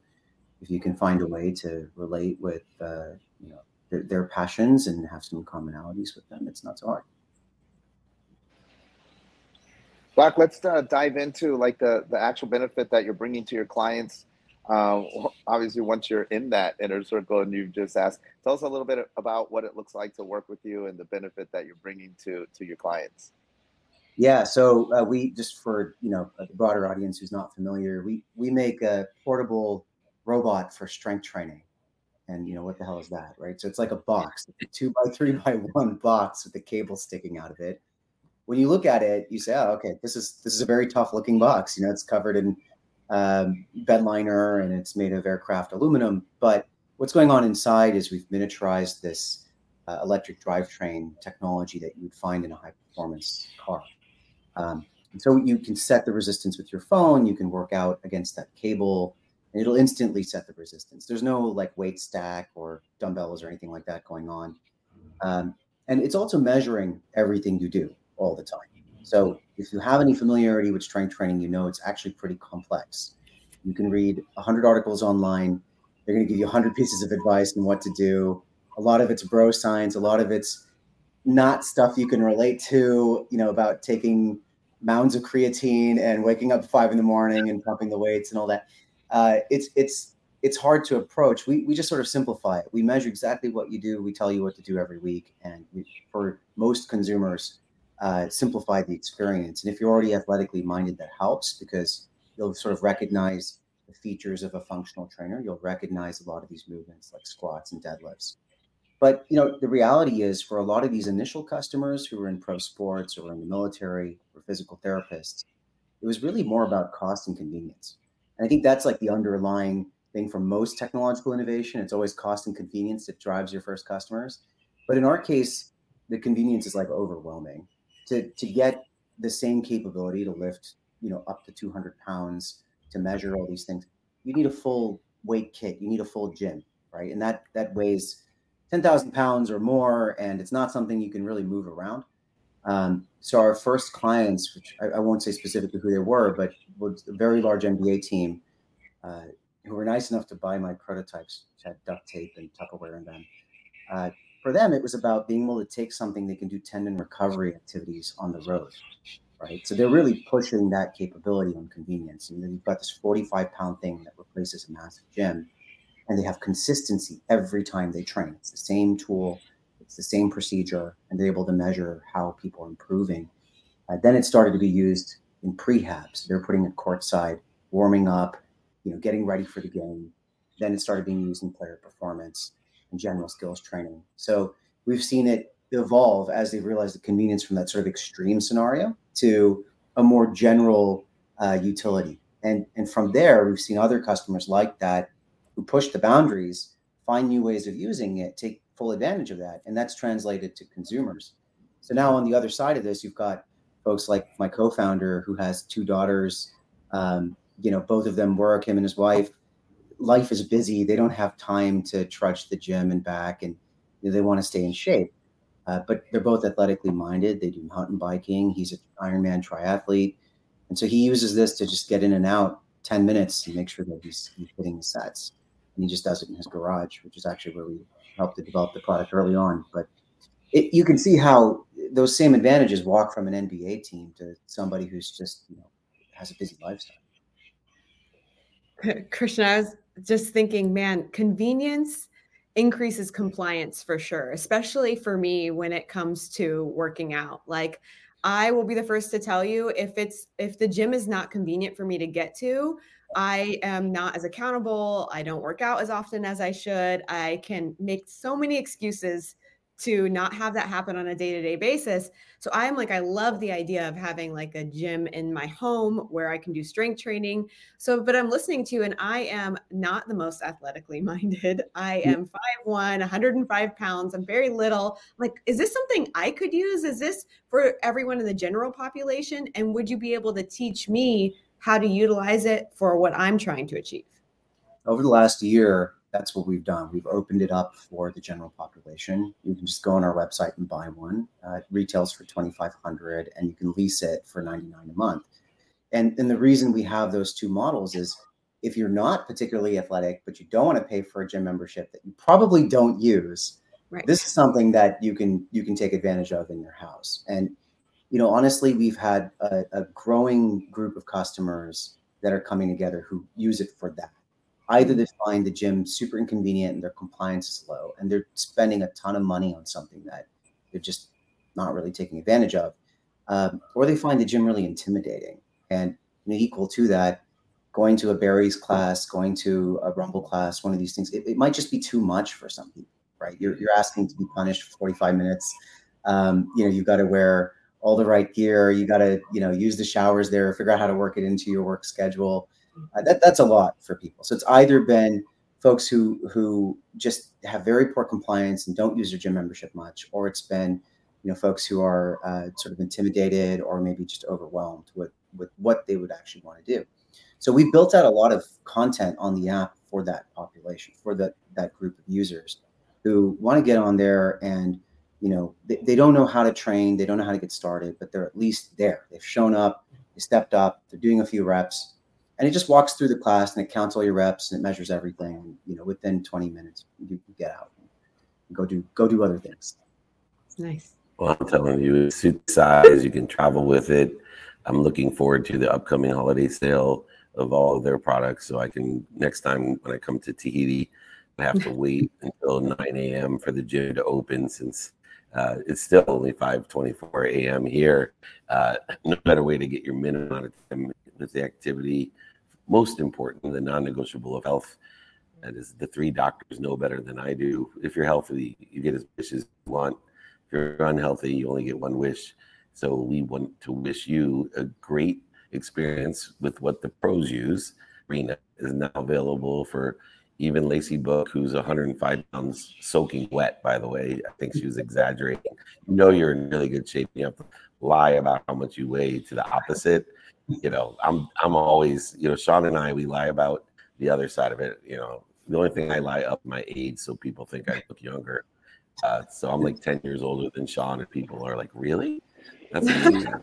if you can find a way to relate with, uh, you know, their, their passions and have some commonalities with them, it's not so hard. Black, let's uh, dive into like the the actual benefit that you're bringing to your clients. Um, obviously, once you're in that inner circle and you've just asked, tell us a little bit about what it looks like to work with you and the benefit that you're bringing to to your clients. Yeah, so uh, we just for you know a broader audience who's not familiar, we we make a portable robot for strength training, and you know what the hell is that, right? So it's like a box, a two by three [LAUGHS] by one box with the cable sticking out of it. When you look at it, you say, "Oh, okay, this is this is a very tough looking box." You know, it's covered in um, bed liner and it's made of aircraft aluminum. But what's going on inside is we've miniaturized this uh, electric drivetrain technology that you would find in a high performance car. Um, and so you can set the resistance with your phone. You can work out against that cable, it'll instantly set the resistance. There's no like weight stack or dumbbells or anything like that going on. Um, and it's also measuring everything you do all the time. So if you have any familiarity with strength training, you know it's actually pretty complex. You can read 100 articles online. They're going to give you 100 [LAUGHS] pieces of advice on what to do. A lot of it's bro science. A lot of it's not stuff you can relate to. You know about taking mounds of creatine and waking up five in the morning and pumping the weights and all that. Uh, it's it's it's hard to approach. We we just sort of simplify it. We measure exactly what you do. We tell you what to do every week, and we, for most consumers, uh, simplify the experience. And if you're already athletically minded, that helps because you'll sort of recognize the features of a functional trainer. You'll recognize a lot of these movements like squats and deadlifts. But you know, the reality is for a lot of these initial customers who were in pro sports or in the military or physical therapists, it was really more about cost and convenience. And I think that's like the underlying thing for most technological innovation. It's always cost and convenience that drives your first customers. But in our case, the convenience is like overwhelming. To to get the same capability to lift, you know, up to 200 pounds, to measure all these things, you need a full weight kit. You need a full gym, right? And that that weighs 10,000 pounds or more, and it's not something you can really move around. Um, so our first clients, which I, I, won't say specifically who they were, but was a very large NBA team uh, who were nice enough to buy my prototypes, which had duct tape and Tupperware in them. Uh, for them, it was about being able to take something they can do tendon recovery activities on the road, right? So they're really pushing that capability on convenience. And then you've got this 45 pound thing that replaces a massive gym and they have consistency every time they train. It's the same tool, it's the same procedure, and they're able to measure how people are improving. Uh, then it started to be used in prehabs. They're putting it courtside, warming up, you know, getting ready for the game. Then it started being used in player performance and general skills training. So we've seen it evolve as they've realized the convenience from that sort of extreme scenario to a more general uh, utility. And, and from there, we've seen other customers like that who push the boundaries, find new ways of using it, take full advantage of that. And that's translated to consumers. So now on the other side of this, you've got folks like my co-founder who has two daughters. Um, you know, both of them work, him and his wife. Life is busy. They don't have time to trudge the gym and back, and you know, they want to stay in shape. Uh, but they're both athletically minded. They do mountain biking. He's an Ironman triathlete. And so he uses this to just get in and out 10 minutes and make sure that he's, he's hitting the sets and he just does it in his garage, which is actually where we helped to develop the product early on. But it, you can see how those same advantages walk from an NBA team to somebody who's just you know has a busy lifestyle. Christian, I was just thinking, man, convenience increases compliance for sure, especially for me when it comes to working out. Like I will be the first to tell you if it's if the gym is not convenient for me to get to, I am not as accountable. I don't work out as often as I should. I can make so many excuses to not have that happen on a day-to-day basis. So I'm like I love the idea of having like a gym in my home where I can do strength training. So but I'm listening to you and I am not the most athletically [LAUGHS] minded. I am 5'1, 105 pounds. I'm very little. Like is this something I could use? Is this for everyone in the general population and would you be able to teach me how to utilize it for what I'm trying to achieve? Over the last year, that's what we've done. We've opened it up for the general population. You can just go on our website and buy one. Uh, it retails for twenty five hundred, and you can lease it for ninety nine a month. And and the reason we have those two models is if you're not particularly athletic, but you don't want to pay for a gym membership that you probably don't use, Right. this is something that you can you can take advantage of in your house. And you know, honestly, we've had a, a growing group of customers that are coming together who use it for that. Either they find the gym super inconvenient and their compliance is low and they're spending a ton of money on something that they're just not really taking advantage of um, or they find the gym really intimidating. And you know, equal to that going to a barry's class going to a rumble class one of these things it, it might just be too much for some people right? You're, you're asking to be punished for 45 minutes. Um, you know you've got to wear all the right gear you got to you know use the showers there figure out how to work it into your work schedule uh, that that's a lot for people. So it's either been folks who who just have very poor compliance and don't use their gym membership much, or it's been you know folks who are uh, sort of intimidated or maybe just overwhelmed with with what they would actually want to do. So we built out a lot of content on the app for that population, for that that group of users who want to get on there and you know they, they don't know how to train, they don't know how to get started, but they're at least there. They've shown up, they stepped up, they're doing a few reps and it just walks through the class and it counts all your reps and it measures everything. And, you know, within 20 minutes, you, you get out and go do go do other things. Nice. Well, I'm telling you, it's suit size, you can travel with it. I'm looking forward to the upcoming holiday sale of all of their products. So I can next time when I come to Tahiti, I have to wait until 9 a.m. for the gym to open since uh, it's still only 5:24 a.m. here. Uh, no better way to get your minimum amount of time with the activity. Most important, the non-negotiable of health. That is, the three doctors know better than I do. If you're healthy, you get as much as you want. If you're unhealthy, you only get one wish. So we want to wish you a great experience with what the pros use. Arena is now available for even Lacey Book, who's 105 pounds soaking wet, by the way. I think she was exaggerating. You know you're in really good shape. You have to lie about how much you weigh to the opposite. You know, I'm I'm always, you know, Shawn and I, we lie about the other side of it. You know, the only thing I lie up my age so people think I look younger. Uh, so I'm like 10 years older than Shawn, and people are like, really? That's [LAUGHS] amazing.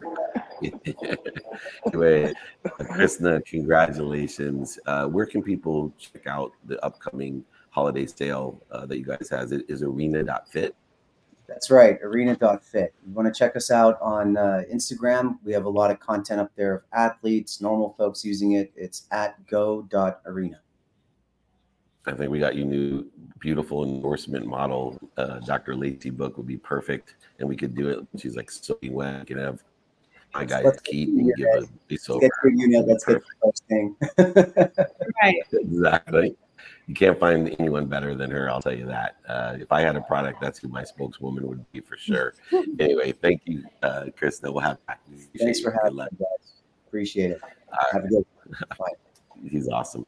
[LAUGHS] anyway, Krisna, congratulations. Uh, where can people check out the upcoming holiday sale uh, that you guys has? It is arena.fit. That's right, arena.fit. You want to check us out on uh, Instagram? We have a lot of content up there of athletes, normal folks using it. It's at go.arena. I think we got you new beautiful endorsement model. Uh, Dr. Lacey book would be perfect, and we could do it. She's like soaking wet. We can have my guy Let's Keith get and you give a guys. piece Let's over. get your unit. Let's get the posting. Right. [LAUGHS] Exactly. You can't find anyone better than her. I'll tell you that. Uh, if I had a product, that's who my spokeswoman would be for sure. [LAUGHS] anyway, thank you, uh, Krista. We'll have back. Thanks for having me, guys. Appreciate it. All Have a good [LAUGHS] one. He's awesome.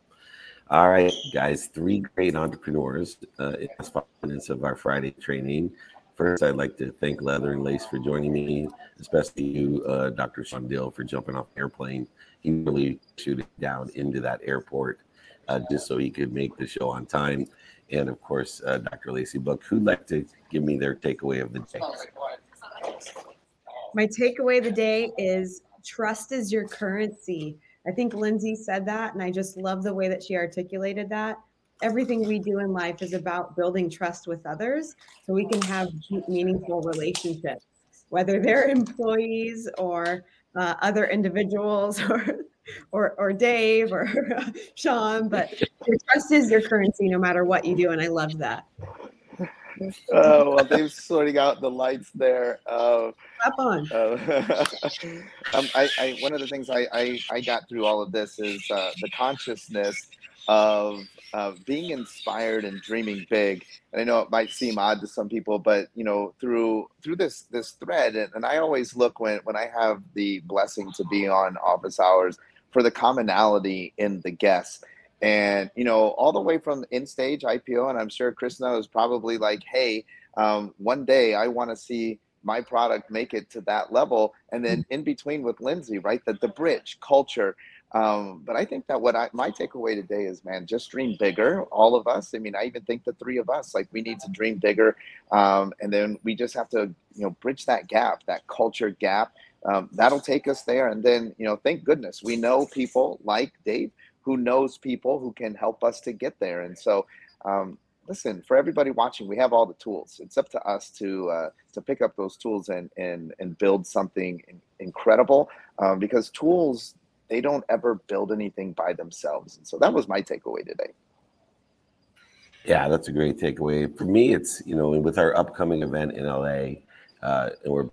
All right, guys, three great entrepreneurs uh, in the five minutes of our Friday training. First, I'd like to thank Leather and Lace for joining me, especially you, uh, Dr. Shawn Dill, for jumping off airplane. He really shooting down into that airport uh, just so he could make the show on time. And of course, uh, Dr. Lacey Book, who'd like to give me their takeaway of the day. My takeaway of the day is trust is your currency. I think Lyndsay said that, and I just love the way that she articulated that. Everything we do in life is about building trust with others so we can have deep, meaningful relationships, whether they're [LAUGHS] employees or uh, other individuals [LAUGHS] or or or Dave or [LAUGHS] Shawn, but your trust is your currency no matter what you do, and I love that. Oh well, they're sorting out the lights there. Uh, Up on. uh, um, I, I, one of the things I, I, I got through all of this is uh, the consciousness of of being inspired and dreaming big. And I know it might seem odd to some people, but you know, through through this this thread, and, and I always look when when I have the blessing to be on office hours for the commonality in the guests. And you know, all the way from in stage IPO, and I'm sure Krisna is probably like, "Hey, um, one day I want to see my product make it to that level." And then in between with Lyndsay, right, that the bridge culture. Um, but I think that what I my takeaway today is, man, just dream bigger. All of us. I mean, I even think the three of us, like, we need to dream bigger, um, and then we just have to, you know, bridge that gap, that culture gap. Um, that'll take us there, and then, you know, thank goodness we know people like Dave who knows people who can help us to get there. And so, um, listen, for everybody watching, we have all the tools. It's up to us to uh, to pick up those tools and and and build something incredible. Um, because tools they don't ever build anything by themselves. And so that was my takeaway today. Yeah, that's a great takeaway. For me, it's you know with our upcoming event in LA, uh, and we're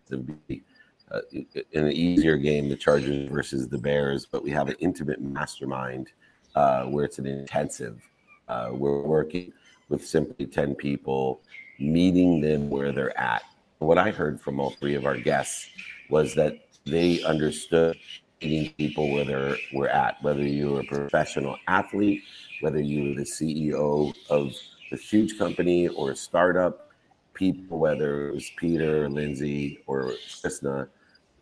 be uh, in an easier game, the Chargers versus the Bears, but we have an intimate mastermind uh, where it's an intensive. Uh, we're working with simply 10 people, meeting them where they're at. What I heard from all three of our guests was that they understood meeting people where they're we're at, whether you're a professional athlete, whether you're the CEO of a huge company or a startup, people, whether it was Peter, Lyndsay, or Krisna,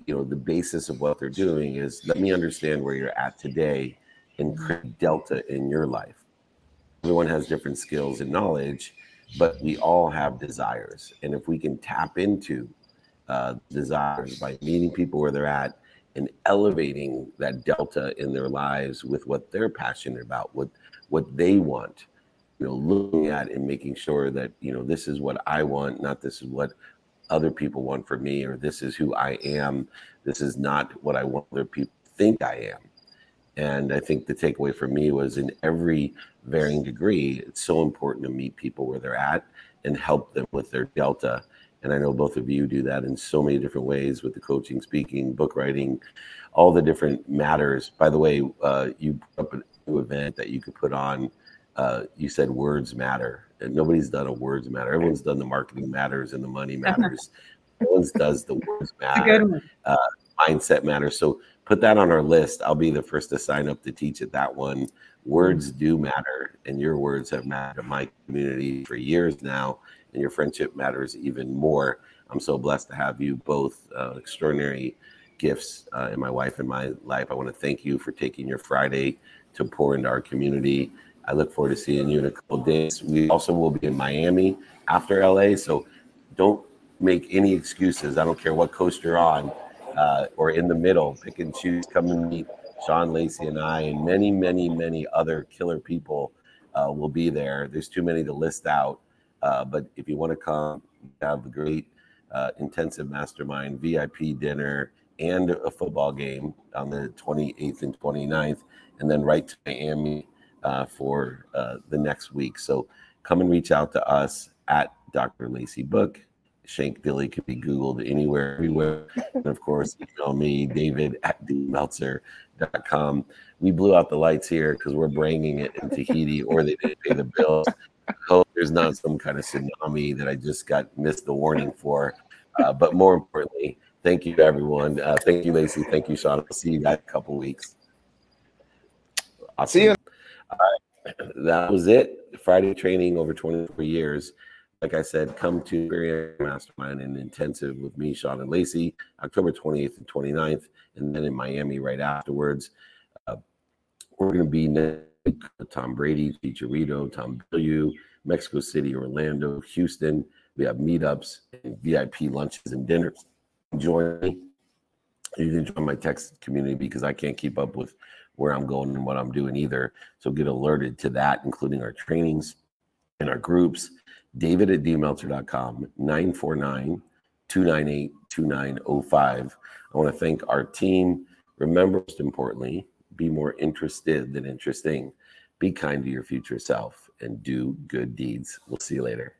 you know, the basis of what they're doing is let me understand where you're at today and create delta in your life. Everyone has different skills and knowledge, but we all have desires. And if we can tap into uh, desires by meeting people where they're at and elevating that delta in their lives with what they're passionate about, what what they want, you know, looking at and making sure that you know this is what I want, not this is what other people want for me, or this is who I am. This is not what I want other people think I am. And I think the takeaway for me was in every varying degree, it's so important to meet people where they're at and help them with their delta. And I know both of you do that in so many different ways with the coaching, speaking, book writing, all the different matters. By the way, uh, you up a new event that you could put on. Uh, you said words matter, and nobody's done a words matter. Everyone's done the marketing matters and the money [LAUGHS] matters. no one's does the words matter. Uh, mindset matters. So put that on our list. I'll be the first to sign up to teach it that one. Words do matter, and your words have mattered in my community for years now, and your friendship matters even more. I'm so blessed to have you both uh, extraordinary gifts uh, in my wife and my life. I want to thank you for taking your Friday to pour into our community. I look forward to seeing you in a couple days. We also will be in Miami after LA, so don't make any excuses. I don't care what coast you're on uh, or in the middle, pick and choose. Come and meet Shawn Lacey and I, and many, many, many other killer people uh, will be there. There's too many to list out, uh, but if you want to come, have a great uh, intensive mastermind, VIP dinner, and a football game on the 28th and 29th, and then right to Miami uh, for uh, the next week. So come and reach out to us at Dr. Lacey Book Shank Dilly can be Googled anywhere, everywhere. and of course, email me, david at dmeltzer.com. We blew out the lights here because we're bringing it in Tahiti or they didn't pay the bills. I hope there's not some kind of tsunami that I just got missed the warning for. Uh, but more importantly, thank you, everyone. Uh, thank you, Lacey. Thank you, Shawn. I'll see you guys in a couple weeks. I'll awesome. See you. Right. [CLEARS THROAT] That was it. Friday training over 24 years like I said, come to Mastermind and Intensive with me, Shawn and Lacey, October 28th and 29th, and then in Miami right afterwards. Uh, we're going to be next Tom Brady, Chicharito, Tom Bilyeu, Mexico City, Orlando, Houston. We have meetups and VIP lunches and dinners. Join me. You can join my text community because I can't keep up with where I'm going and what I'm doing either. So get alerted to that, including our trainings and our groups david at dmeltzer.com, 949 298 2905. I want to thank our team. Remember, most importantly, be more interested than interesting. Be kind to your future self and do good deeds. We'll see you later.